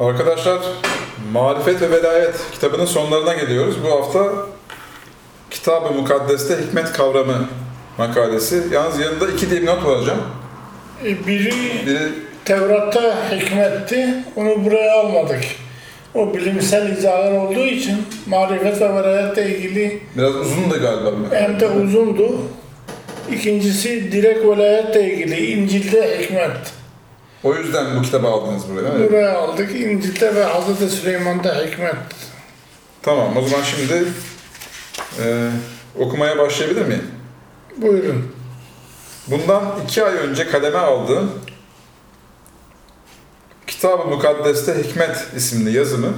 Arkadaşlar, Marifet ve Velayet kitabının sonlarına geliyoruz. Bu hafta Kitab-ı Mukaddes'te hikmet kavramı makalesi. Yalnız yanında iki dipnot alacağım. E, Biri Biri Tevrat'ta hikmetti, onu buraya almadık. O bilimsel izahlar olduğu için marifet ve velayetle ilgili biraz uzun da galiba. hem de uzundu. İkincisi direkt velayetle ilgili İncil'de hikmet. O yüzden bu kitabı aldınız buraya değil mi? Buraya aldık. İncil'de ve Hazreti Süleyman'da hikmet. Tamam, o zaman şimdi e, okumaya başlayabilir miyim? Buyurun. Bundan iki ay önce kaleme aldığım Kitab-ı Mukaddes'te Hikmet isimli yazımı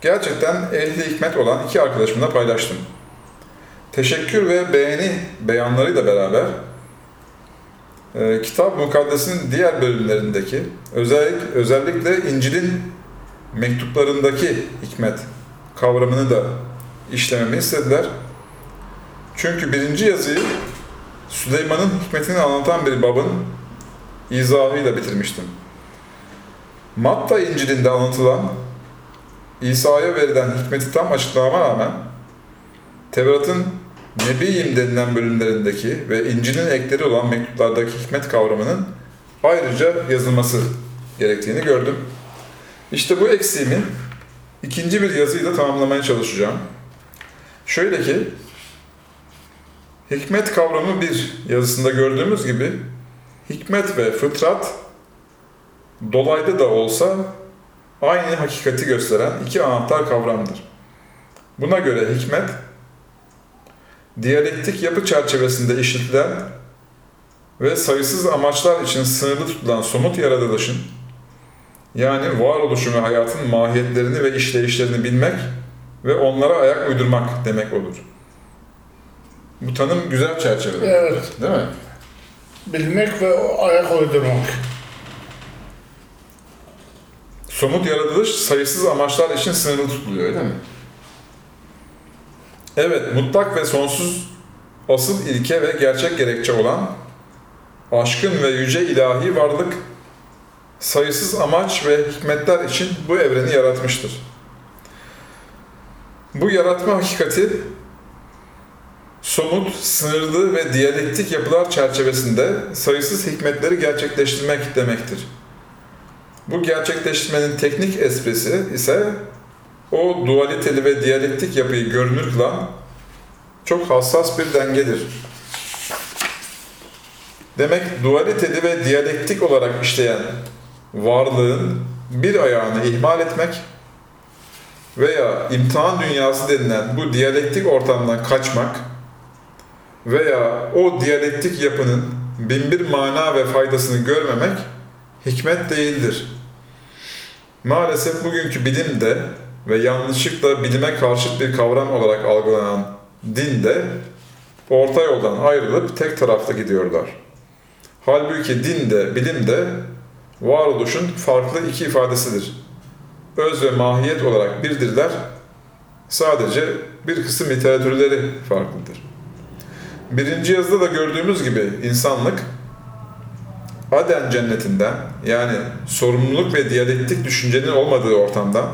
gerçekten ehli hikmet olan iki arkadaşımla paylaştım. Teşekkür ve beğeni beyanlarıyla beraber e, Kitab-ı Mukaddes'in diğer bölümlerindeki özellik, özellikle İncil'in mektuplarındaki hikmet kavramını da işlememi istediler. Çünkü birinci yazıyı Süleyman'ın hikmetini anlatan bir babın izahıyla bitirmiştim. Matta İncil'inde anlatılan İsa'ya verilen hikmeti tam açıklamama rağmen Tevrat'ın Nebiyim denilen bölümlerindeki ve İncil'in ekleri olan mektuplardaki hikmet kavramının ayrıca yazılması gerektiğini gördüm. İşte bu eksiğimi ikinci bir yazıyla tamamlamaya çalışacağım. Şöyle ki, Hikmet kavramı bir yazısında gördüğümüz gibi hikmet ve fıtrat dolaylı da olsa aynı hakikati gösteren iki anahtar kavramdır. Buna göre hikmet diyalektik yapı çerçevesinde işletilen ve sayısız amaçlar için sınırlı tutulan somut yaratılışın yani varoluşun ve hayatın mahiyetlerini ve işleyişlerini bilmek ve onlara ayak uydurmak demek olur. Bu tanım güzel çerçevede. Evet. Değil mi? Bilmek ve ayak uydurmak. Somut yaratılış sayısız amaçlar için sınırlı tutuluyor öyle mi? Evet, mutlak ve sonsuz asıl ilke ve gerçek gerekçe olan aşkın ve yüce ilahi varlık sayısız amaç ve hikmetler için bu evreni yaratmıştır. Bu yaratma hakikati somut, sınırlı ve diyalektik yapılar çerçevesinde sayısız hikmetleri gerçekleştirmek demektir. Bu gerçekleştirmenin teknik esprisi ise o dualiteli ve diyalektik yapıyı görünür kılan çok hassas bir dengedir. Demek dualiteli ve diyalektik olarak işleyen varlığın bir ayağını ihmal etmek veya imtihan dünyası denilen bu diyalektik ortamdan kaçmak veya o diyalektik yapının binbir mana ve faydasını görmemek hikmet değildir. Maalesef bugünkü bilimde ve yanlışlıkla bilime karşıt bir kavram olarak algılanan dinde orta yoldan ayrılıp tek tarafta gidiyorlar. Halbuki din de bilim de varoluşun farklı iki ifadesidir. Öz ve mahiyet olarak birdirler, sadece bir kısım literatürleri farklıdır. Birinci yazıda da gördüğümüz gibi insanlık Aden cennetinden yani sorumluluk ve diyalektik düşüncenin olmadığı ortamdan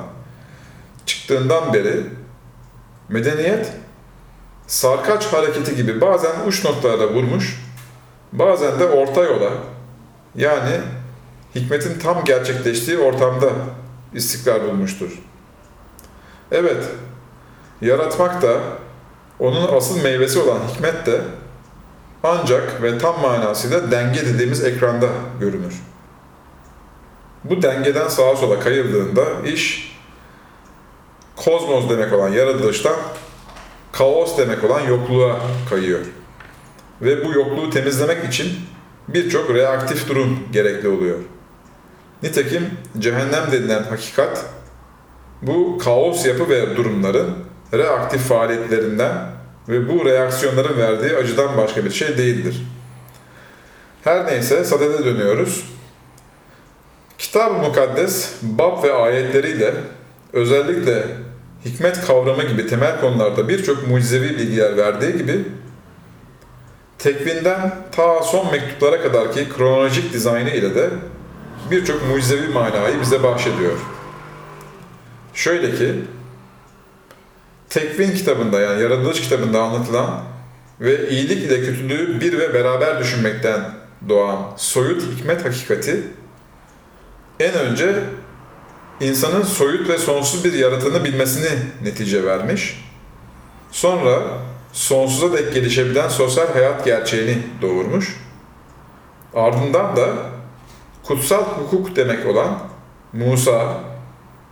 çıktığından beri medeniyet sarkaç hareketi gibi bazen uç noktalara vurmuş, bazen de orta yola yani hikmetin tam gerçekleştiği ortamda istikrar bulmuştur. Evet, yaratmak da onun asıl meyvesi olan hikmet de ancak ve tam manasıyla denge dediğimiz ekranda görünür. Bu dengeden sağa sola kayıldığında iş kozmos demek olan yaratılıştan kaos demek olan yokluğa kayıyor. Ve bu yokluğu temizlemek için birçok reaktif durum gerekli oluyor. Nitekim cehennem denilen hakikat bu kaos yapı ve durumların reaktif faaliyetlerinden ve bu reaksiyonların verdiği acıdan başka bir şey değildir. Her neyse sadede dönüyoruz. Kitab-ı Mukaddes bab ve ayetleriyle özellikle hikmet kavramı gibi temel konularda birçok mucizevi bilgiler verdiği gibi tekvinden ta son mektuplara kadarki kronolojik dizaynı ile de birçok mucizevi manayı bize bahşediyor. Şöyle ki, Tekvin kitabında yani yaratılış kitabında anlatılan ve iyilik ile kötülüğü bir ve beraber düşünmekten doğan soyut hikmet hakikati en önce insanın soyut ve sonsuz bir yaratanı bilmesini netice vermiş. Sonra sonsuza dek gelişebilen sosyal hayat gerçeğini doğurmuş. Ardından da kutsal hukuk demek olan Musa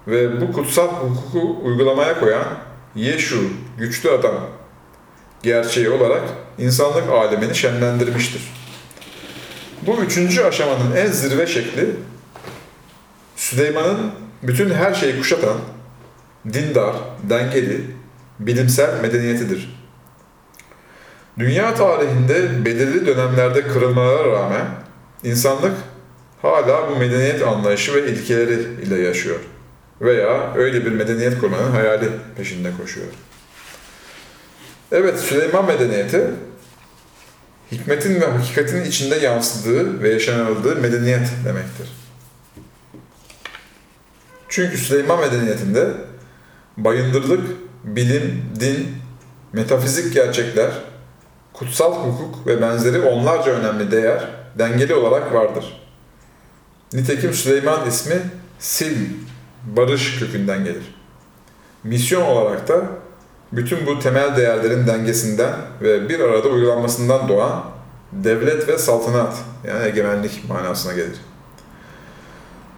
ve bu kutsal hukuku uygulamaya koyan Yeşu, güçlü adam gerçeği olarak insanlık alemini şenlendirmiştir. Bu üçüncü aşamanın en zirve şekli Süleyman'ın bütün her şeyi kuşatan, dindar, dengeli, bilimsel medeniyetidir. Dünya tarihinde belirli dönemlerde kırılmalara rağmen insanlık hala bu medeniyet anlayışı ve ilkeleri ile yaşıyor. Veya öyle bir medeniyet kurmanın hayali peşinde koşuyor. Evet, Süleyman medeniyeti hikmetin ve hakikatin içinde yansıdığı ve yaşanıldığı medeniyet demektir. Çünkü Süleyman medeniyetinde bayındırlık, bilim, din, metafizik gerçekler, kutsal hukuk ve benzeri onlarca önemli değer dengeli olarak vardır. Nitekim Süleyman ismi sil, barış kökünden gelir. Misyon olarak da bütün bu temel değerlerin dengesinden ve bir arada uygulanmasından doğan devlet ve saltanat yani egemenlik manasına gelir.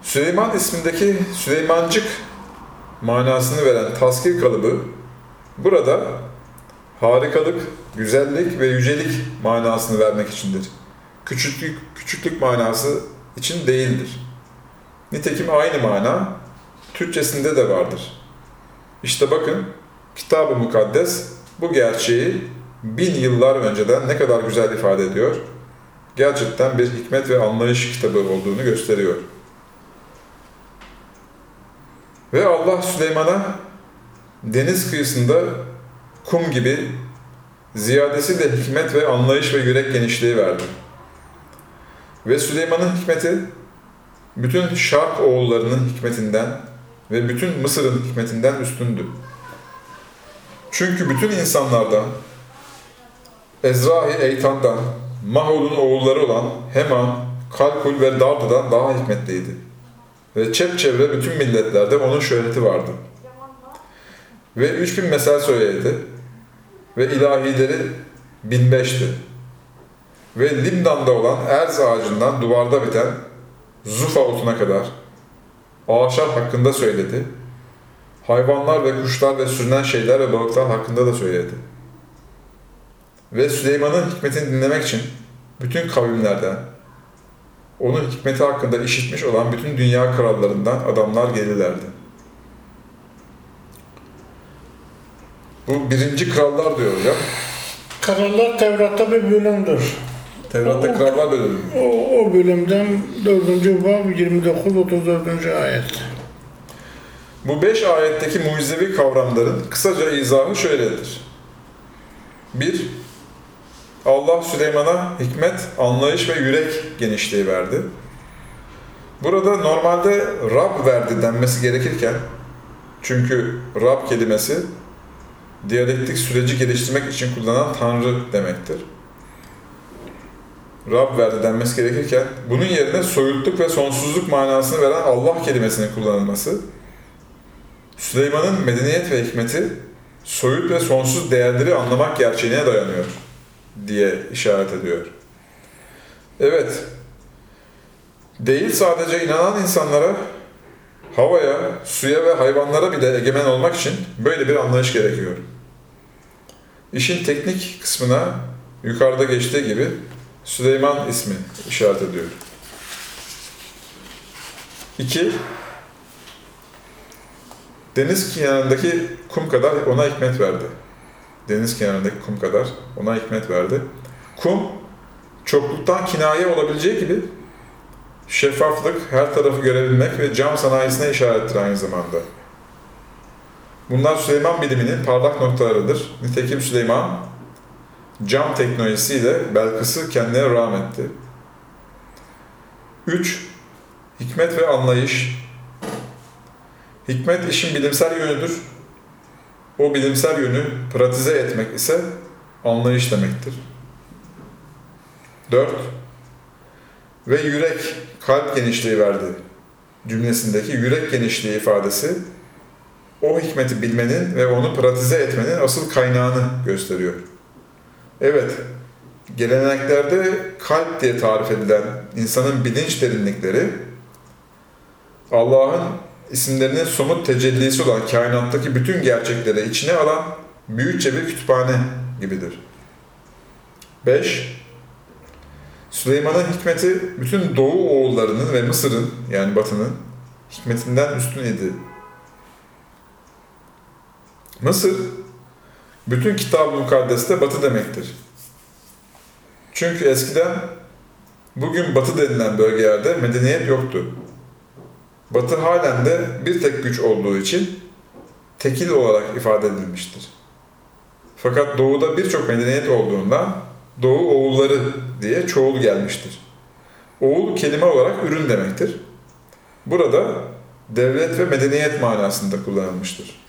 Süleyman ismindeki Süleymancık manasını veren taskil kalıbı burada harikalık, güzellik ve yücelik manasını vermek içindir. Küçüklük, küçüklük manası için değildir. Nitekim aynı mana Türkçesinde de vardır. İşte bakın Kitab-ı Mukaddes bu gerçeği bin yıllar önceden ne kadar güzel ifade ediyor. Gerçekten bir hikmet ve anlayış kitabı olduğunu gösteriyor. Ve Allah Süleyman'a deniz kıyısında kum gibi ziyadesiyle hikmet ve anlayış ve yürek genişliği verdi. Ve Süleyman'ın hikmeti bütün Şark oğullarının hikmetinden ve bütün Mısır'ın hikmetinden üstündü. Çünkü bütün insanlardan, Ezrahi Eytan'dan, Mahul'un oğulları olan Heman, Kalkul ve Dardı'dan daha hikmetliydi. Ve çepçevre bütün milletlerde onun şöhreti vardı. Ve 3000 mesel söyledi. Ve ilahileri 1005'ti. Ve Limdan'da olan erz ağacından duvarda biten Zufa otuna kadar ağaçlar hakkında söyledi. Hayvanlar ve kuşlar ve sürünen şeyler ve balıklar hakkında da söyledi. Ve Süleyman'ın hikmetini dinlemek için bütün kavimlerden, onun hikmeti hakkında işitmiş olan bütün dünya krallarından adamlar gelirlerdi. Bu birinci krallar diyor hocam. Krallar Tevrat'ta bir bölümdür. Tevrat'ta krallar bölümü. O, o bölümden 4. bab 29-34. ayet. Bu beş ayetteki mucizevi kavramların kısaca izahı şöyledir. 1. Allah Süleyman'a hikmet, anlayış ve yürek genişliği verdi. Burada normalde Rab verdi denmesi gerekirken, çünkü Rab kelimesi diyalektik süreci geliştirmek için kullanılan Tanrı demektir. Rab verdi denmesi gerekirken, bunun yerine soyutluk ve sonsuzluk manasını veren Allah kelimesinin kullanılması, Süleyman'ın medeniyet ve hikmeti soyut ve sonsuz değerleri anlamak gerçeğine dayanıyor diye işaret ediyor. Evet, değil sadece inanan insanlara, havaya, suya ve hayvanlara bile egemen olmak için böyle bir anlayış gerekiyor. İşin teknik kısmına yukarıda geçtiği gibi Süleyman ismi işaret ediyor. 2. Deniz kenarındaki kum kadar ona hikmet verdi. Deniz kenarındaki kum kadar ona hikmet verdi. Kum, çokluktan kinaye olabileceği gibi şeffaflık, her tarafı görebilmek ve cam sanayisine işarettir aynı zamanda. Bunlar Süleyman biliminin parlak noktalarıdır. Nitekim Süleyman cam teknolojisiyle Belkıs'ı kendine rahmetti. 3. hikmet ve anlayış. Hikmet işin bilimsel yönüdür. O bilimsel yönü pratize etmek ise anlayış demektir. 4. Ve yürek, kalp genişliği verdi cümlesindeki yürek genişliği ifadesi o hikmeti bilmenin ve onu pratize etmenin asıl kaynağını gösteriyor. Evet, geleneklerde kalp diye tarif edilen insanın bilinç derinlikleri Allah'ın isimlerinin somut tecellisi olan kainattaki bütün gerçekleri içine alan büyükçe bir kütüphane gibidir. 5. Süleyman'ın hikmeti bütün Doğu oğullarının ve Mısır'ın yani Batı'nın hikmetinden üstün idi. Mısır, bütün kitab-ı mukaddeste Batı demektir. Çünkü eskiden bugün Batı denilen bölgelerde medeniyet yoktu. Batı halen de bir tek güç olduğu için tekil olarak ifade edilmiştir. Fakat doğuda birçok medeniyet olduğundan Doğu oğulları diye çoğul gelmiştir. Oğul kelime olarak ürün demektir. Burada devlet ve medeniyet manasında kullanılmıştır.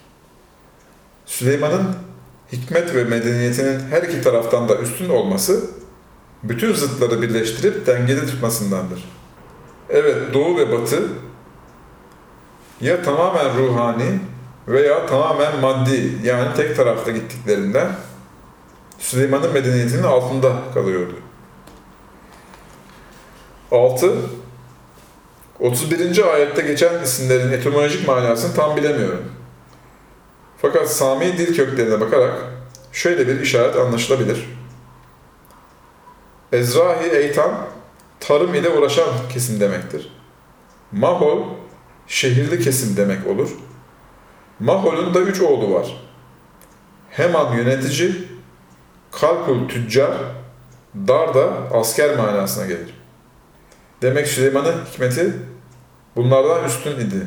Süleyman'ın hikmet ve medeniyetinin her iki taraftan da üstün olması, bütün zıtları birleştirip dengede tutmasındandır. Evet, Doğu ve Batı ya tamamen ruhani veya tamamen maddi yani tek tarafta gittiklerinden Süleyman'ın medeniyetinin altında kalıyordu. 6. 31. ayette geçen isimlerin etimolojik manasını tam bilemiyorum. Fakat Sami dil köklerine bakarak şöyle bir işaret anlaşılabilir. Ezrahi Eytan, tarım ile uğraşan kesim demektir. Mahol, şehirli kesim demek olur. Mahol'un da üç oğlu var. Heman yönetici, Kalkul tüccar, dar da asker manasına gelir. Demek Süleyman'ın hikmeti bunlardan üstün idi.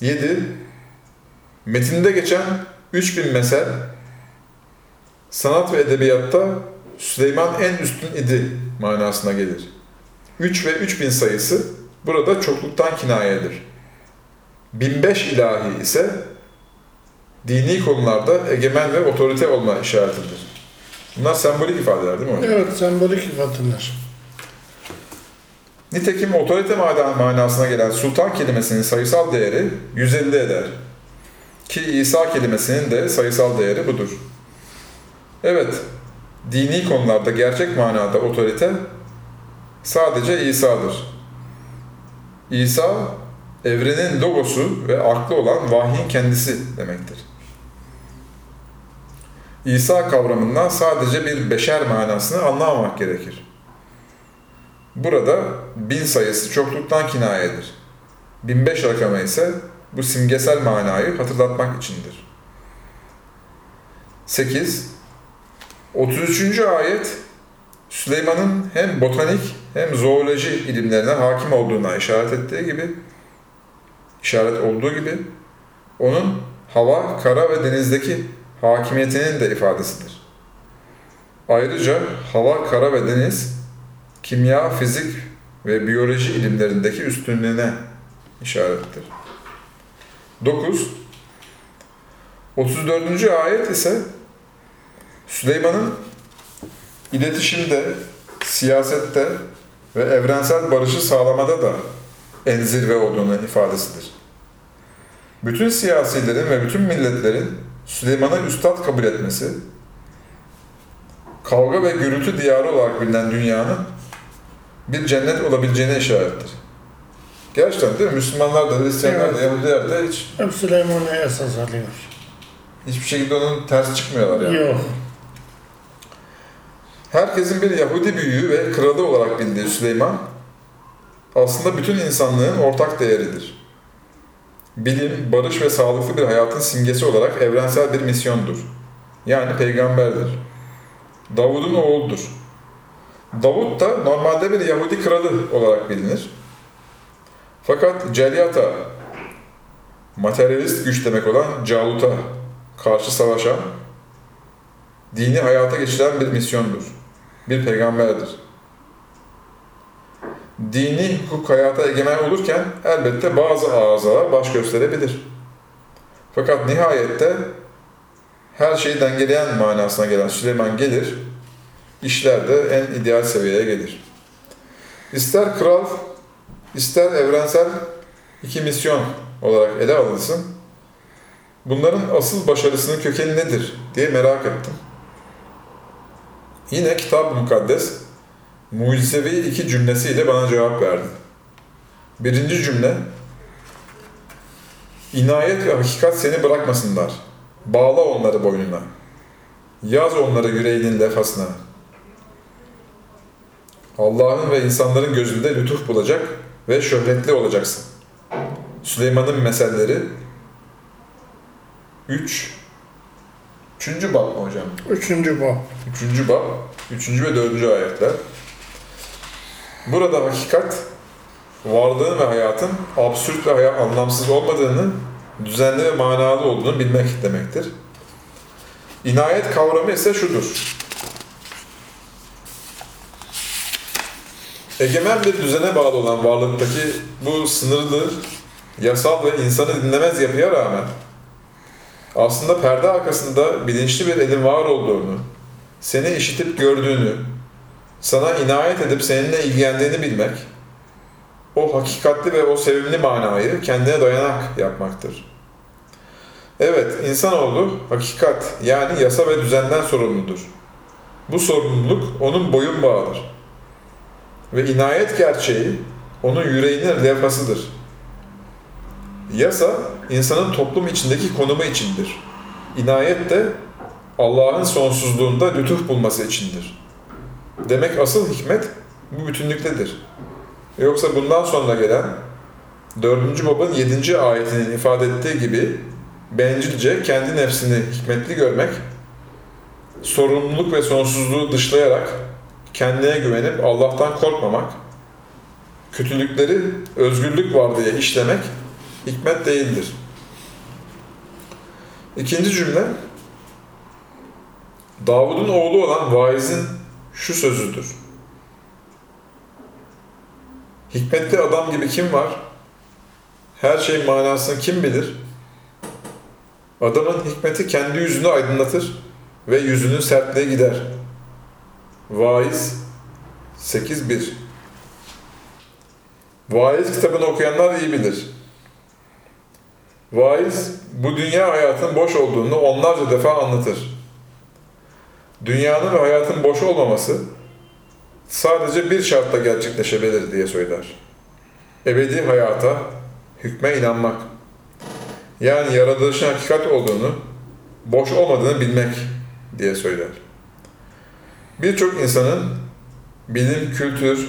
7. Metinde geçen 3000 mesel, sanat ve edebiyatta Süleyman en üstün idi manasına gelir. 3 ve 3000 sayısı burada çokluktan kinayedir. 1005 ilahi ise dini konularda egemen ve otorite olma işaretidir. Bunlar sembolik ifadeler değil mi hocam? Evet, sembolik ifadeler. Nitekim otorite manasına gelen sultan kelimesinin sayısal değeri 150 eder. Ki İsa kelimesinin de sayısal değeri budur. Evet, dini konularda gerçek manada otorite sadece İsa'dır. İsa, evrenin logosu ve aklı olan vahyin kendisi demektir. İsa kavramından sadece bir beşer manasını anlamamak gerekir. Burada bin sayısı çokluktan kinayedir. 1005 rakamı ise bu simgesel manayı hatırlatmak içindir. 8. 33. ayet Süleyman'ın hem botanik hem zooloji ilimlerine hakim olduğuna işaret ettiği gibi işaret olduğu gibi onun hava, kara ve denizdeki hakimiyetinin de ifadesidir. Ayrıca hava, kara ve deniz kimya, fizik ve biyoloji ilimlerindeki üstünlüğüne işarettir. 9. 34. ayet ise Süleyman'ın iletişimde, siyasette ve evrensel barışı sağlamada da en zirve olduğunu ifadesidir. Bütün siyasilerin ve bütün milletlerin Süleyman'ı üstad kabul etmesi, kavga ve gürültü diyarı olarak bilinen dünyanın bir cennet olabileceğine işarettir. Gerçekten değil mi? Müslümanlar da, Hristiyanlar da, Yahudiler de hiç, Hep Süleyman'a esas alıyor. hiçbir şekilde onun ters çıkmıyorlar yani. Yok. Herkesin bir Yahudi büyüğü ve kralı olarak bildiği Süleyman, aslında bütün insanlığın ortak değeridir. Bilim, barış ve sağlıklı bir hayatın simgesi olarak evrensel bir misyondur. Yani peygamberdir. Davud'un oğludur. Davud da normalde bir Yahudi kralı olarak bilinir. Fakat Celiyata, materyalist güç demek olan Calut'a karşı savaşan, dini hayata geçiren bir misyondur. Bir peygamberdir. dini hukuk hayata egemen olurken elbette bazı arızalar baş gösterebilir. Fakat nihayette her şeyi dengeleyen manasına gelen Süleyman gelir, işler de en ideal seviyeye gelir. İster kral, ister evrensel iki misyon olarak ele alınsın, bunların asıl başarısının kökeni nedir diye merak ettim. Yine Kitab-ı Mukaddes mucizevi iki cümlesiyle bana cevap verdi. Birinci cümle, inayet ve hakikat seni bırakmasınlar. Bağla onları boynuna. Yaz onları yüreğinin lefasına. Allah'ın ve insanların gözünde lütuf bulacak ve şöhretli olacaksın. Süleyman'ın meselleri 3 Üçüncü bab mı hocam? Üçüncü bu. Üçüncü bab, üçüncü ve dördüncü ayetler. Burada hakikat, varlığın ve hayatın absürt ve hayat anlamsız olmadığını, düzenli ve manalı olduğunu bilmek demektir. İnayet kavramı ise şudur. Egemen bir düzene bağlı olan varlıktaki bu sınırlı, yasal ve insanı dinlemez yapıya rağmen aslında perde arkasında bilinçli bir elin var olduğunu, seni işitip gördüğünü, sana inayet edip seninle ilgilendiğini bilmek, o hakikatli ve o sevimli manayı kendine dayanak yapmaktır. Evet, insanoğlu hakikat yani yasa ve düzenden sorumludur. Bu sorumluluk onun boyun bağıdır. Ve inayet gerçeği onun yüreğinin levhasıdır. Yasa, insanın toplum içindeki konumu içindir. İnayet de Allah'ın sonsuzluğunda lütuf bulması içindir. Demek asıl hikmet bu bütünlüktedir. Yoksa bundan sonra gelen 4. babın 7. ayetinin ifade ettiği gibi bencilce kendi nefsini hikmetli görmek, sorumluluk ve sonsuzluğu dışlayarak kendine güvenip Allah'tan korkmamak, kötülükleri özgürlük var diye işlemek hikmet değildir. İkinci cümle, Davud'un oğlu olan vaizin şu sözüdür. Hikmetli adam gibi kim var? Her şeyin manasını kim bilir? Adamın hikmeti kendi yüzünü aydınlatır ve yüzünün sertliğe gider. Vaiz 8.1 Vaiz kitabını okuyanlar iyi bilir. Vaiz bu dünya hayatın boş olduğunu onlarca defa anlatır. Dünyanın ve hayatın boş olmaması sadece bir şartla gerçekleşebilir diye söyler. Ebedi hayata, hükme inanmak. Yani yaratılışın hakikat olduğunu, boş olmadığını bilmek diye söyler. Birçok insanın bilim, kültür,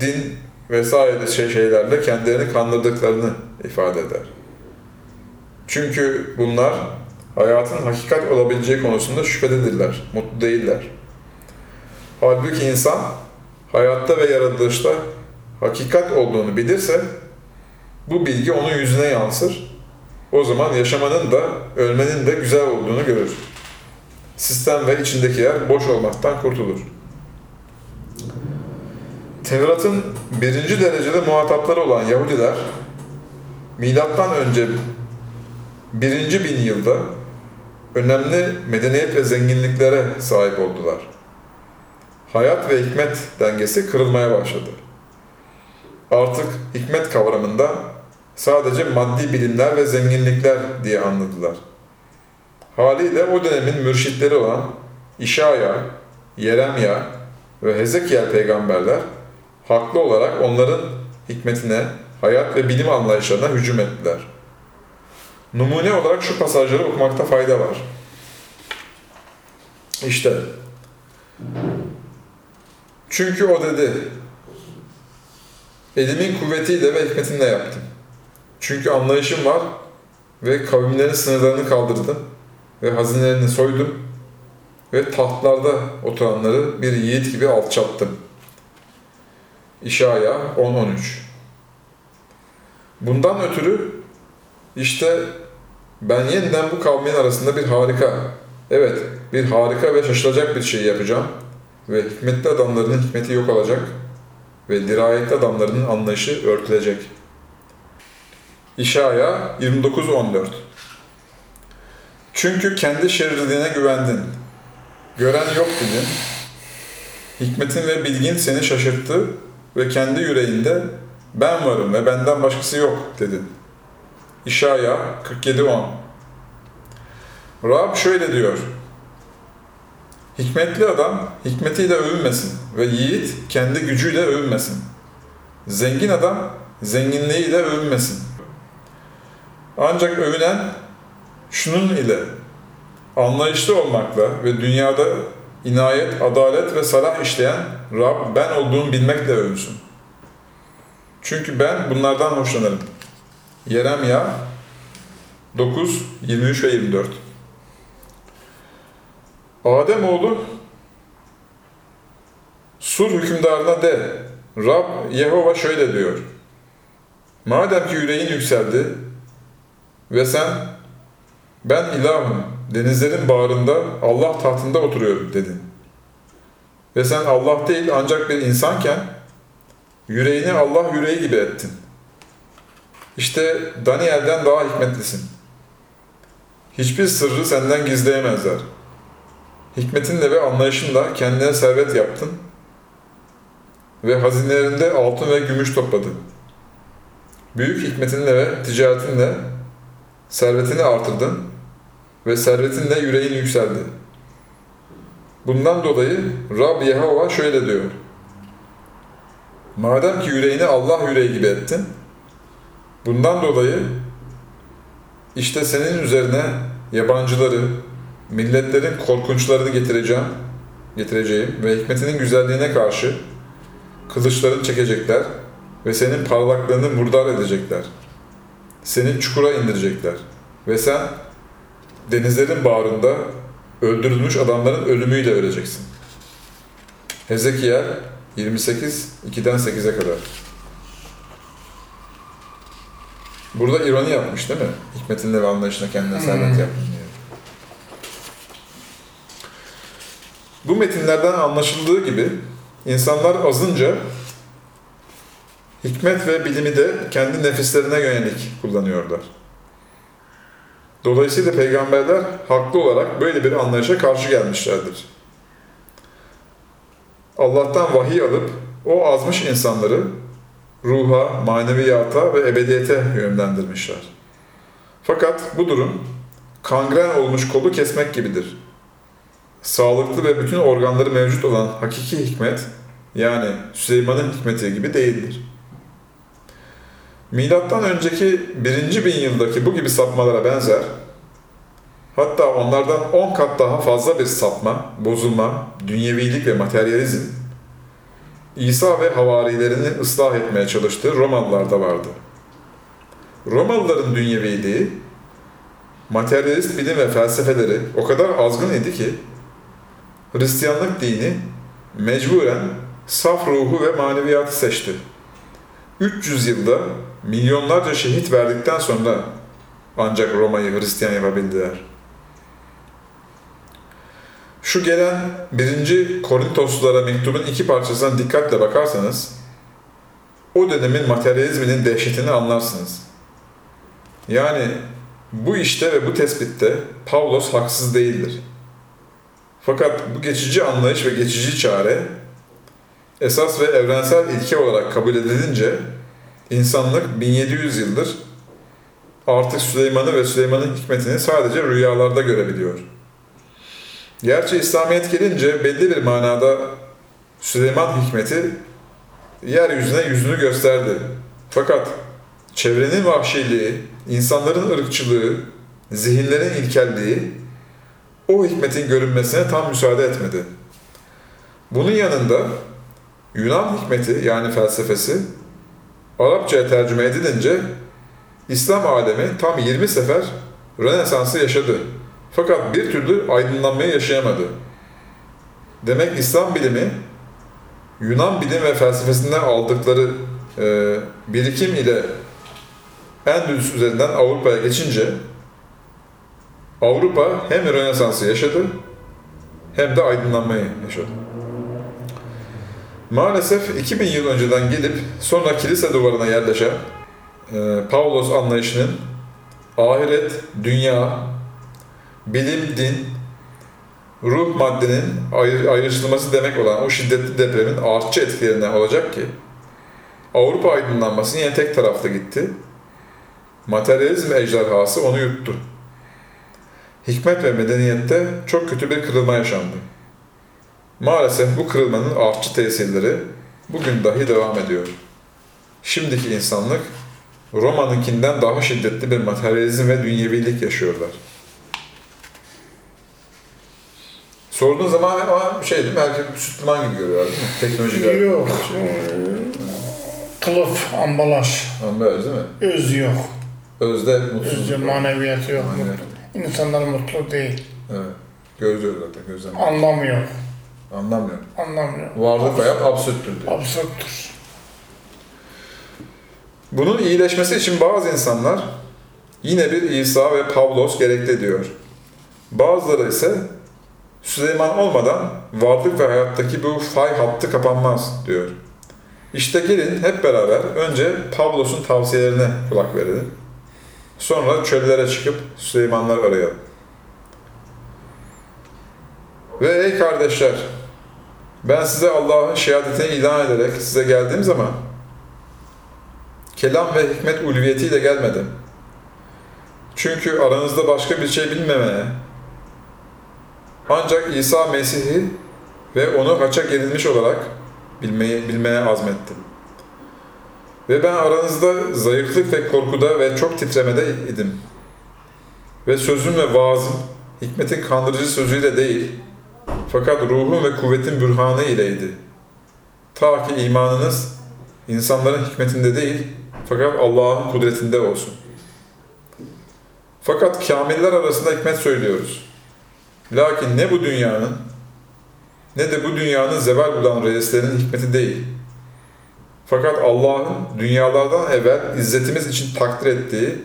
din vesaire şey şeylerle kendilerini kandırdıklarını ifade eder. Çünkü bunlar hayatın hakikat olabileceği konusunda şüphededirler, mutlu değiller. Halbuki insan hayatta ve yaratılışta hakikat olduğunu bilirse bu bilgi onun yüzüne yansır. O zaman yaşamanın da ölmenin de güzel olduğunu görür. Sistem ve içindeki yer boş olmaktan kurtulur. Tevrat'ın birinci derecede muhatapları olan Yahudiler milattan önce birinci bin yılda önemli medeniyet ve zenginliklere sahip oldular. Hayat ve hikmet dengesi kırılmaya başladı. Artık hikmet kavramında sadece maddi bilimler ve zenginlikler diye anladılar. Haliyle o dönemin mürşitleri olan İşaya, Yeremya ve Hezekiel peygamberler haklı olarak onların hikmetine, hayat ve bilim anlayışlarına hücum ettiler. Numune olarak şu pasajları okumakta fayda var. İşte, çünkü o dedi, elimin kuvvetiyle ve hikmetimle yaptım. Çünkü anlayışım var ve kavimlerin sınırlarını kaldırdım ve hazinelerini soydum ve tahtlarda oturanları bir yiğit gibi alçalttım. İşaya 10-13 Bundan ötürü işte ben yeniden bu kavmin arasında bir harika, evet bir harika ve şaşılacak bir şey yapacağım ve hikmetli adamların hikmeti yok olacak ve dirayetli adamlarının anlayışı örtülecek. İşaya 29.14 Çünkü kendi şerirliğine güvendin. Gören yok dedin. Hikmetin ve bilgin seni şaşırttı ve kendi yüreğinde ben varım ve benden başkası yok dedin. İşaya 47.10 Rab şöyle diyor. Hikmetli adam hikmetiyle övünmesin ve yiğit kendi gücüyle övünmesin. Zengin adam zenginliğiyle övünmesin. Ancak övünen şunun ile anlayışlı olmakla ve dünyada inayet, adalet ve salah işleyen Rab ben olduğumu bilmekle övünsün. Çünkü ben bunlardan hoşlanırım. Yeremya 9, 23 ve 24 Adem oğlu Sur hükümdarına de Rab Yehova şöyle diyor. Madem ki yüreğin yükseldi ve sen ben ilahım denizlerin bağrında Allah tahtında oturuyorum dedin. Ve sen Allah değil ancak bir insanken yüreğini Allah yüreği gibi ettin. İşte Daniel'den daha hikmetlisin. Hiçbir sırrı senden gizleyemezler. Hikmetinle ve anlayışınla kendine servet yaptın ve hazinelerinde altın ve gümüş topladın. Büyük hikmetinle ve ticaretinle servetini artırdın ve servetinle yüreğin yükseldi. Bundan dolayı Rab Yehova şöyle diyor. Madem ki yüreğini Allah yüreği gibi ettin, bundan dolayı işte senin üzerine yabancıları, milletlerin korkunçlarını getireceğim, getireceğim ve hikmetinin güzelliğine karşı kılıçlarını çekecekler ve senin parlaklığını murdar edecekler. Seni çukura indirecekler ve sen denizlerin bağrında öldürülmüş adamların ölümüyle öleceksin. Hezekiel 28, 2'den 8'e kadar. Burada ironi yapmış değil mi? Hikmetinle ve anlayışına kendine servet yaptın diye. Bu metinlerden anlaşıldığı gibi insanlar azınca hikmet ve bilimi de kendi nefislerine yönelik kullanıyorlar. Dolayısıyla peygamberler haklı olarak böyle bir anlayışa karşı gelmişlerdir. Allah'tan vahiy alıp o azmış insanları ruha, maneviyata ve ebediyete yönlendirmişler. Fakat bu durum kangren olmuş kolu kesmek gibidir. Sağlıklı ve bütün organları mevcut olan hakiki hikmet, yani Süleyman'ın hikmeti gibi değildir. Milattan önceki birinci bin yıldaki bu gibi sapmalara benzer, hatta onlardan on kat daha fazla bir sapma, bozulma, dünyevilik ve materyalizm, İsa ve havarilerini ıslah etmeye çalıştığı Romalılarda vardı. Romalıların dünyeviliği, materyalist bilim ve felsefeleri o kadar azgın idi ki, Hristiyanlık dini mecburen saf ruhu ve maneviyatı seçti. 300 yılda milyonlarca şehit verdikten sonra ancak Roma'yı Hristiyan yapabildiler. Şu gelen birinci Korintoslulara mektubun iki parçasına dikkatle bakarsanız, o dönemin materyalizminin dehşetini anlarsınız. Yani bu işte ve bu tespitte Pavlos haksız değildir. Fakat bu geçici anlayış ve geçici çare, esas ve evrensel ilke olarak kabul edilince, insanlık 1700 yıldır artık Süleyman'ı ve Süleyman'ın hikmetini sadece rüyalarda görebiliyor. Gerçi İslamiyet gelince belli bir manada Süleyman hikmeti yeryüzüne yüzünü gösterdi. Fakat çevrenin vahşiliği, insanların ırkçılığı, zihinlerin ilkelliği o hikmetin görünmesine tam müsaade etmedi. Bunun yanında Yunan hikmeti yani felsefesi Arapçaya tercüme edilince İslam alemi tam 20 sefer Rönesans'ı yaşadı. Fakat bir türlü aydınlanmayı yaşayamadı. Demek İslam bilimi Yunan bilim ve felsefesinden aldıkları e, birikim ile Endülüs üzerinden Avrupa'ya geçince Avrupa hem Rönesans'ı yaşadı hem de aydınlanmayı yaşadı. Maalesef 2000 yıl önceden gelip sonra kilise duvarına yerleşen e, Pavlos anlayışının ahiret, dünya, bilim, din, ruh maddenin ayr- ayrıştırılması demek olan o şiddetli depremin artçı etkilerinden olacak ki Avrupa aydınlanması yine tek tarafta gitti. Materyalizm ejderhası onu yuttu. Hikmet ve medeniyette çok kötü bir kırılma yaşandı. Maalesef bu kırılmanın artçı tesirleri bugün dahi devam ediyor. Şimdiki insanlık Roma'nınkinden daha şiddetli bir materyalizm ve dünyevilik yaşıyorlar. Sorduğun zaman ama şey değil mi? Herkes Müslüman gibi görüyorlar değil mi? Teknolojiler. Yok. Kılıf, ambalaj, Anlıyoruz değil mi? öz yok. Özde mutsuzluk. var. maneviyatı yok. Maneviyat. İnsanlar mutlu değil. Evet. Gözlüyor zaten gözlem. Anlamıyor. Anlamıyor. Anlamıyor. Varlık hayat absürttür diyor. Absürttür. Bunun iyileşmesi için bazı insanlar yine bir İsa ve Pavlos gerekli diyor. Bazıları ise Süleyman olmadan varlık ve hayattaki bu fay hattı kapanmaz diyor. İşte gelin hep beraber önce Pavlos'un tavsiyelerine kulak verelim. Sonra çöllere çıkıp Süleymanlar arayalım. Ve ey kardeşler, ben size Allah'ın şehadetini ilan ederek size geldiğim zaman kelam ve hikmet ulviyetiyle gelmedim. Çünkü aranızda başka bir şey bilmemeye, ancak İsa Mesih'i ve onu haça gerilmiş olarak bilmeyi, bilmeye azmettim. Ve ben aranızda zayıflık ve korkuda ve çok titremede idim. Ve sözüm ve vaazım, hikmetin kandırıcı sözüyle değil, fakat ruhum ve kuvvetin bürhanı ileydi. Ta ki imanınız insanların hikmetinde değil, fakat Allah'ın kudretinde olsun. Fakat kamiller arasında hikmet söylüyoruz. Lakin ne bu dünyanın ne de bu dünyanın zeval bulan reislerinin hikmeti değil. Fakat Allah'ın dünyalardan evvel izzetimiz için takdir ettiği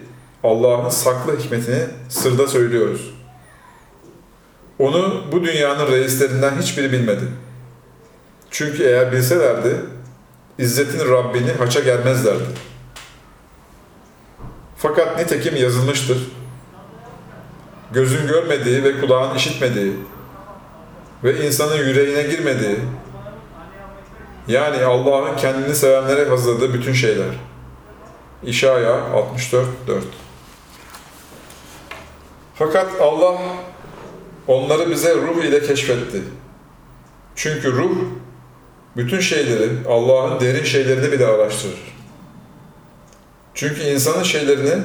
Allah'ın saklı hikmetini sırda söylüyoruz. Onu bu dünyanın reislerinden hiçbiri bilmedi. Çünkü eğer bilselerdi, İzzetin Rabbini haça gelmezlerdi. Fakat nitekim yazılmıştır. Gözün görmediği ve kulağın işitmediği ve insanın yüreğine girmediği, yani Allah'ın kendini sevenlere hazırladığı bütün şeyler. İşaya 64 4. Fakat Allah onları bize ruh ile keşfetti. Çünkü ruh bütün şeyleri, Allah'ın derin şeylerini bile araştırır. Çünkü insanın şeylerini,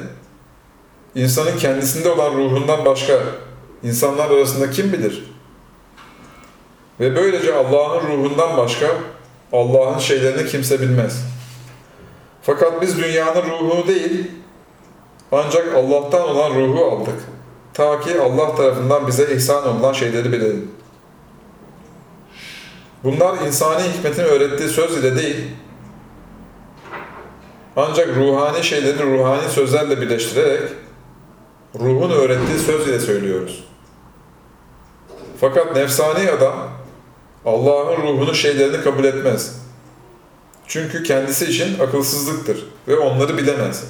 insanın kendisinde olan ruhundan başka insanlar arasında kim bilir? Ve böylece Allah'ın ruhundan başka Allah'ın şeylerini kimse bilmez. Fakat biz dünyanın ruhunu değil, ancak Allah'tan olan ruhu aldık. Ta ki Allah tarafından bize ihsan olunan şeyleri bilelim. Bunlar insani hikmetin öğrettiği söz ile değil, ancak ruhani şeyleri ruhani sözlerle birleştirerek ruhun öğrettiği söz ile söylüyoruz. Fakat nefsani adam Allah'ın ruhunun şeylerini kabul etmez. Çünkü kendisi için akılsızlıktır ve onları bilemez.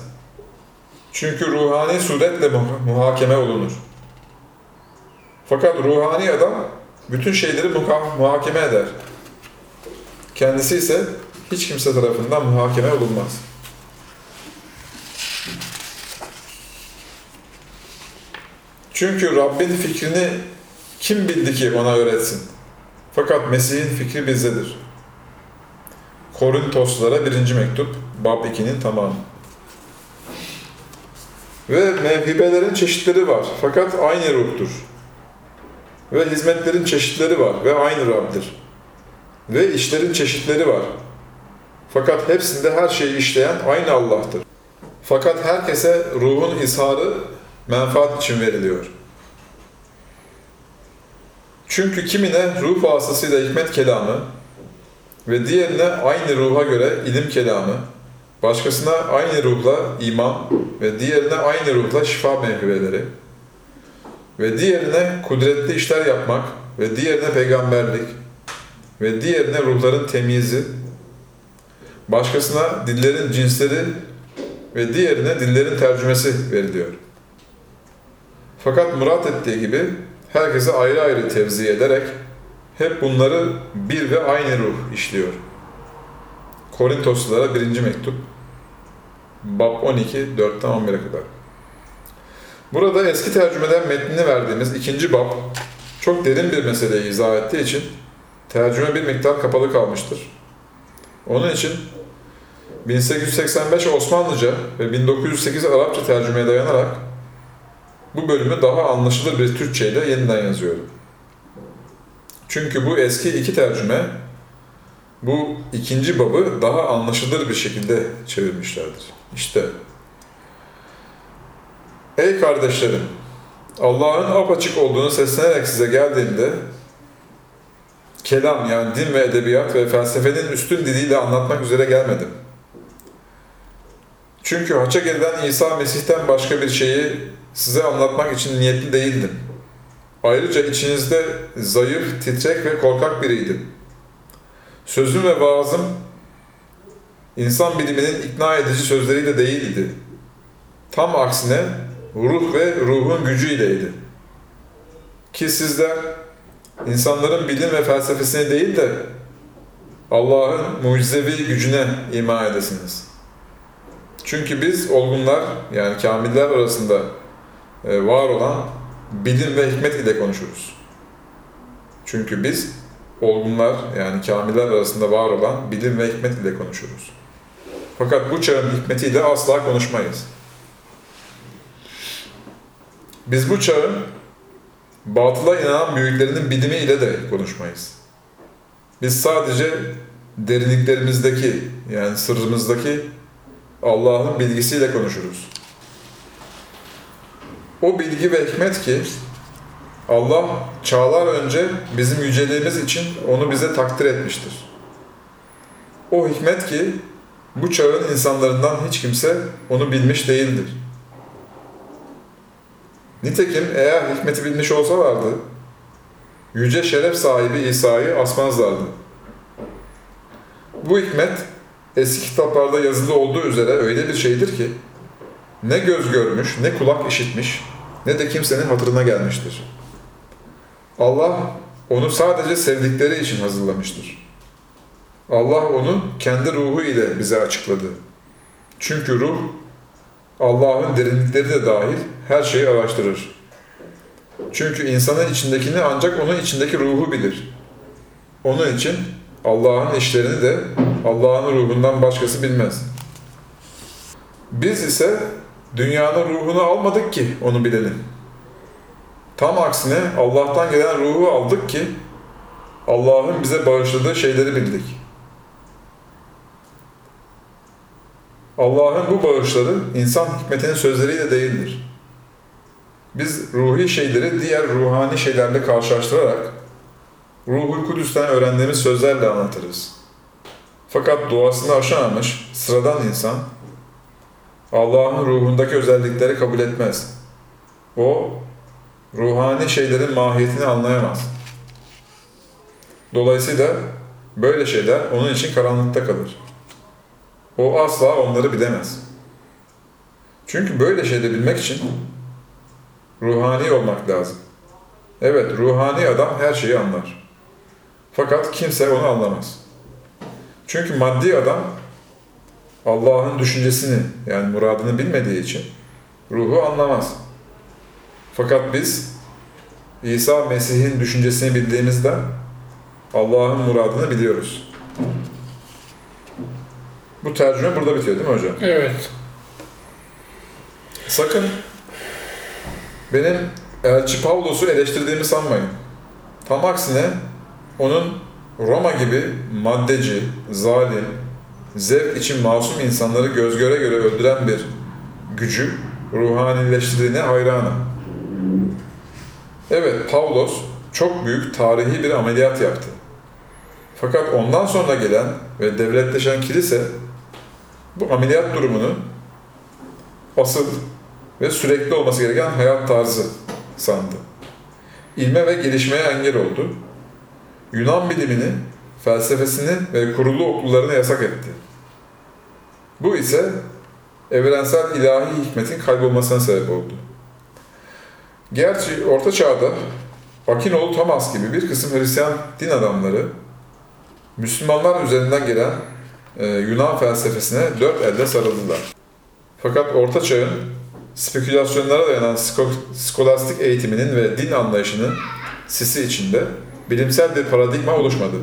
Çünkü ruhani suretle muh- muhakeme olunur. Fakat ruhani adam bütün şeyleri muha- muhakeme eder. Kendisi ise hiç kimse tarafından muhakeme olunmaz. Çünkü Rabbin fikrini kim bildi ki ona öğretsin? Fakat Mesih'in fikri bizdedir. Korintoslara 1. mektup, Bab 2'nin tamamı. Ve mevhibelerin çeşitleri var fakat aynı ruhtur. Ve hizmetlerin çeşitleri var ve aynı Rab'dir. Ve işlerin çeşitleri var. Fakat hepsinde her şeyi işleyen aynı Allah'tır. Fakat herkese ruhun izharı menfaat için veriliyor. Çünkü kimine ruh vasıtasıyla hikmet kelamı ve diğerine aynı ruha göre ilim kelamı, başkasına aynı ruhla iman ve diğerine aynı ruhla şifa mevhibeleri ve diğerine kudretli işler yapmak ve diğerine peygamberlik ve diğerine ruhların temyizi, başkasına dillerin cinsleri ve diğerine dillerin tercümesi veriliyor. Fakat murat ettiği gibi herkese ayrı ayrı tevzi ederek hep bunları bir ve aynı ruh işliyor. Korintoslulara 1. mektup Bab 12, 4'ten 11'e kadar. Burada eski tercümeden metnini verdiğimiz ikinci bab çok derin bir meseleyi izah ettiği için tercüme bir miktar kapalı kalmıştır. Onun için 1885 Osmanlıca ve 1908 Arapça tercümeye dayanarak bu bölümü daha anlaşılır bir Türkçe ile yeniden yazıyorum. Çünkü bu eski iki tercüme bu ikinci babı daha anlaşılır bir şekilde çevirmişlerdir. İşte Ey kardeşlerim! Allah'ın apaçık olduğunu seslenerek size geldiğimde kelam yani din ve edebiyat ve felsefenin üstün diliyle anlatmak üzere gelmedim. Çünkü haça gelen İsa Mesih'ten başka bir şeyi size anlatmak için niyetli değildim. Ayrıca içinizde zayıf, titrek ve korkak biriydim. Sözüm ve vaazım insan biliminin ikna edici sözleriyle değildi. Tam aksine ruh ve ruhun gücüyleydi. Ki sizler insanların bilim ve felsefesine değil de Allah'ın mucizevi gücüne iman edesiniz. Çünkü biz olgunlar yani kamiller arasında var olan bilim ve hikmet ile konuşuruz. Çünkü biz olgunlar yani kamiller arasında var olan bilim ve hikmet ile konuşuruz. Fakat bu çağın hikmetiyle asla konuşmayız. Biz bu çağın batıla inanan büyüklerinin bilimi de konuşmayız. Biz sadece derinliklerimizdeki yani sırrımızdaki Allah'ın bilgisiyle konuşuruz. O bilgi ve hikmet ki Allah çağlar önce bizim yüceliğimiz için onu bize takdir etmiştir. O hikmet ki bu çağın insanlarından hiç kimse onu bilmiş değildir. Nitekim eğer hikmeti bilmiş olsalardı, yüce şeref sahibi İsa'yı asmazlardı. Bu hikmet eski kitaplarda yazılı olduğu üzere öyle bir şeydir ki ne göz görmüş, ne kulak işitmiş, ne de kimsenin hatırına gelmiştir. Allah onu sadece sevdikleri için hazırlamıştır. Allah onu kendi ruhu ile bize açıkladı. Çünkü ruh Allah'ın derinlikleri de dahil her şeyi araştırır. Çünkü insanın içindekini ancak onun içindeki ruhu bilir. Onun için Allah'ın işlerini de Allah'ın ruhundan başkası bilmez. Biz ise dünyanın ruhunu almadık ki onu bilelim. Tam aksine Allah'tan gelen ruhu aldık ki Allah'ın bize bağışladığı şeyleri bildik. Allah'ın bu bağışları insan hikmetinin sözleriyle değildir. Biz ruhi şeyleri diğer ruhani şeylerle karşılaştırarak Ruhul Kudüs'ten öğrendiğimiz sözlerle anlatırız. Fakat doğasını aşamamış sıradan insan Allah'ın ruhundaki özellikleri kabul etmez. O ruhani şeylerin mahiyetini anlayamaz. Dolayısıyla böyle şeyler onun için karanlıkta kalır. O asla onları bilemez. Çünkü böyle şeyleri bilmek için ruhani olmak lazım. Evet, ruhani adam her şeyi anlar. Fakat kimse onu anlamaz. Çünkü maddi adam Allah'ın düşüncesini yani muradını bilmediği için ruhu anlamaz. Fakat biz İsa Mesih'in düşüncesini bildiğimizde Allah'ın muradını biliyoruz. Bu tercüme burada bitiyor değil mi hocam? Evet. Sakın benim elçi Pavlos'u eleştirdiğimi sanmayın. Tam aksine onun Roma gibi maddeci, zalim, zevk için masum insanları göz göre göre öldüren bir gücü ruhanileştirdiğine hayranım. Evet, Pavlos çok büyük tarihi bir ameliyat yaptı. Fakat ondan sonra gelen ve devletleşen kilise bu ameliyat durumunu asıl ve sürekli olması gereken hayat tarzı sandı. İlme ve gelişmeye engel oldu. Yunan bilimini, felsefesini ve kurulu okullarını yasak etti. Bu ise evrensel ilahi hikmetin kaybolmasına sebep oldu. Gerçi Orta Çağ'da Akinoğlu Thomas gibi bir kısım Hristiyan din adamları Müslümanlar üzerinden gelen e, Yunan felsefesine dört elde sarıldılar. Fakat Orta Çağ'ın spekülasyonlara dayanan sko- skolastik eğitiminin ve din anlayışının sisi içinde bilimsel bir paradigma oluşmadı.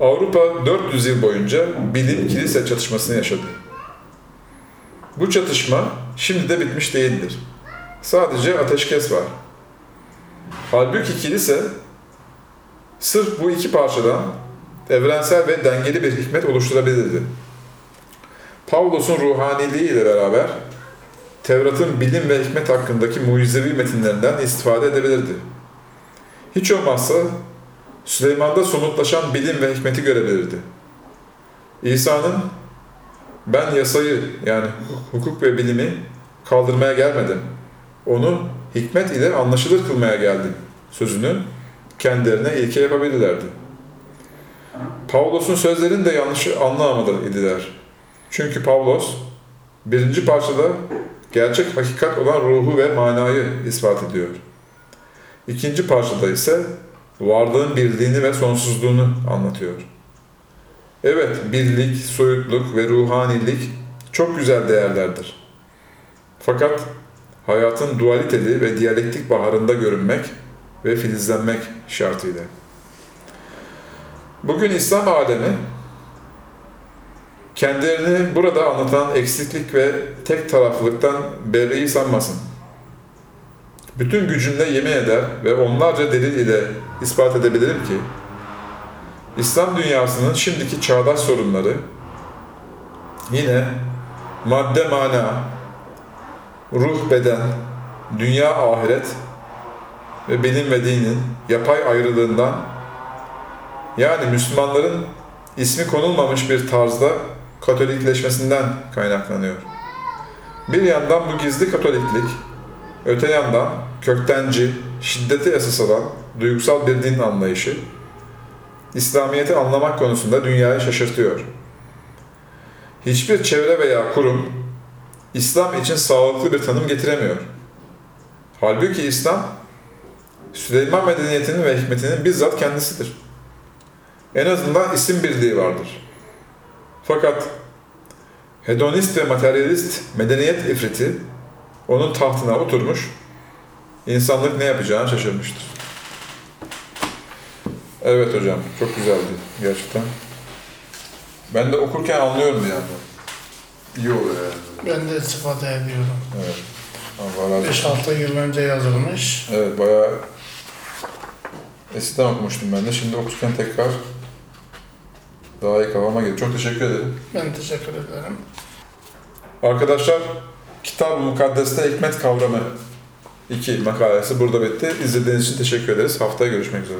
Avrupa 400 yıl boyunca bilim-kilise çatışmasını yaşadı. Bu çatışma şimdi de bitmiş değildir. Sadece ateşkes var. Halbuki kilise sırf bu iki parçadan evrensel ve dengeli bir hikmet oluşturabilirdi. Pavlos'un ruhaniliği ile beraber Tevrat'ın bilim ve hikmet hakkındaki mucizevi metinlerinden istifade edebilirdi. Hiç olmazsa Süleyman'da somutlaşan bilim ve hikmeti görebilirdi. İsa'nın ben yasayı yani hukuk ve bilimi kaldırmaya gelmedim. Onu hikmet ile anlaşılır kılmaya geldim sözünü kendilerine ilke yapabilirlerdi. Pavlos'un sözlerini de yanlış anlamadı idiler. Çünkü Pavlos birinci parçada gerçek hakikat olan ruhu ve manayı ispat ediyor. İkinci parçada ise varlığın birliğini ve sonsuzluğunu anlatıyor. Evet, birlik, soyutluk ve ruhanilik çok güzel değerlerdir. Fakat hayatın dualiteli ve diyalektik baharında görünmek ve filizlenmek şartıyla. Bugün İslam alemi kendilerini burada anlatan eksiklik ve tek taraflılıktan berreyi sanmasın. Bütün gücünle yemin eder ve onlarca delil ile ispat edebilirim ki İslam dünyasının şimdiki çağdaş sorunları yine madde mana, ruh beden, dünya ahiret ve bilim ve dinin yapay ayrılığından yani Müslümanların ismi konulmamış bir tarzda Katolikleşmesinden kaynaklanıyor. Bir yandan bu gizli Katoliklik, öte yandan köktenci, şiddeti esas alan duygusal bir din anlayışı, İslamiyet'i anlamak konusunda dünyayı şaşırtıyor. Hiçbir çevre veya kurum İslam için sağlıklı bir tanım getiremiyor. Halbuki İslam, Süleyman medeniyetinin ve hikmetinin bizzat kendisidir. En azından isim birliği vardır. Fakat hedonist ve materyalist medeniyet ifriti onun tahtına oturmuş, insanlık ne yapacağını şaşırmıştır. Evet hocam, çok güzeldi gerçekten. Ben de okurken anlıyorum yandan. İyi oluyor yani. Ben de istifade ediyorum. Evet. Allah razı olsun. 5-6 yıl önce yazılmış. Evet, bayağı eskiden okumuştum ben de. Şimdi okurken tekrar daha iyi kafama geldi. Çok teşekkür ederim. Ben teşekkür ederim. Arkadaşlar, Kitab-ı Mukaddes'te hikmet kavramı 2 makalesi burada bitti. İzlediğiniz için teşekkür ederiz. Haftaya görüşmek üzere.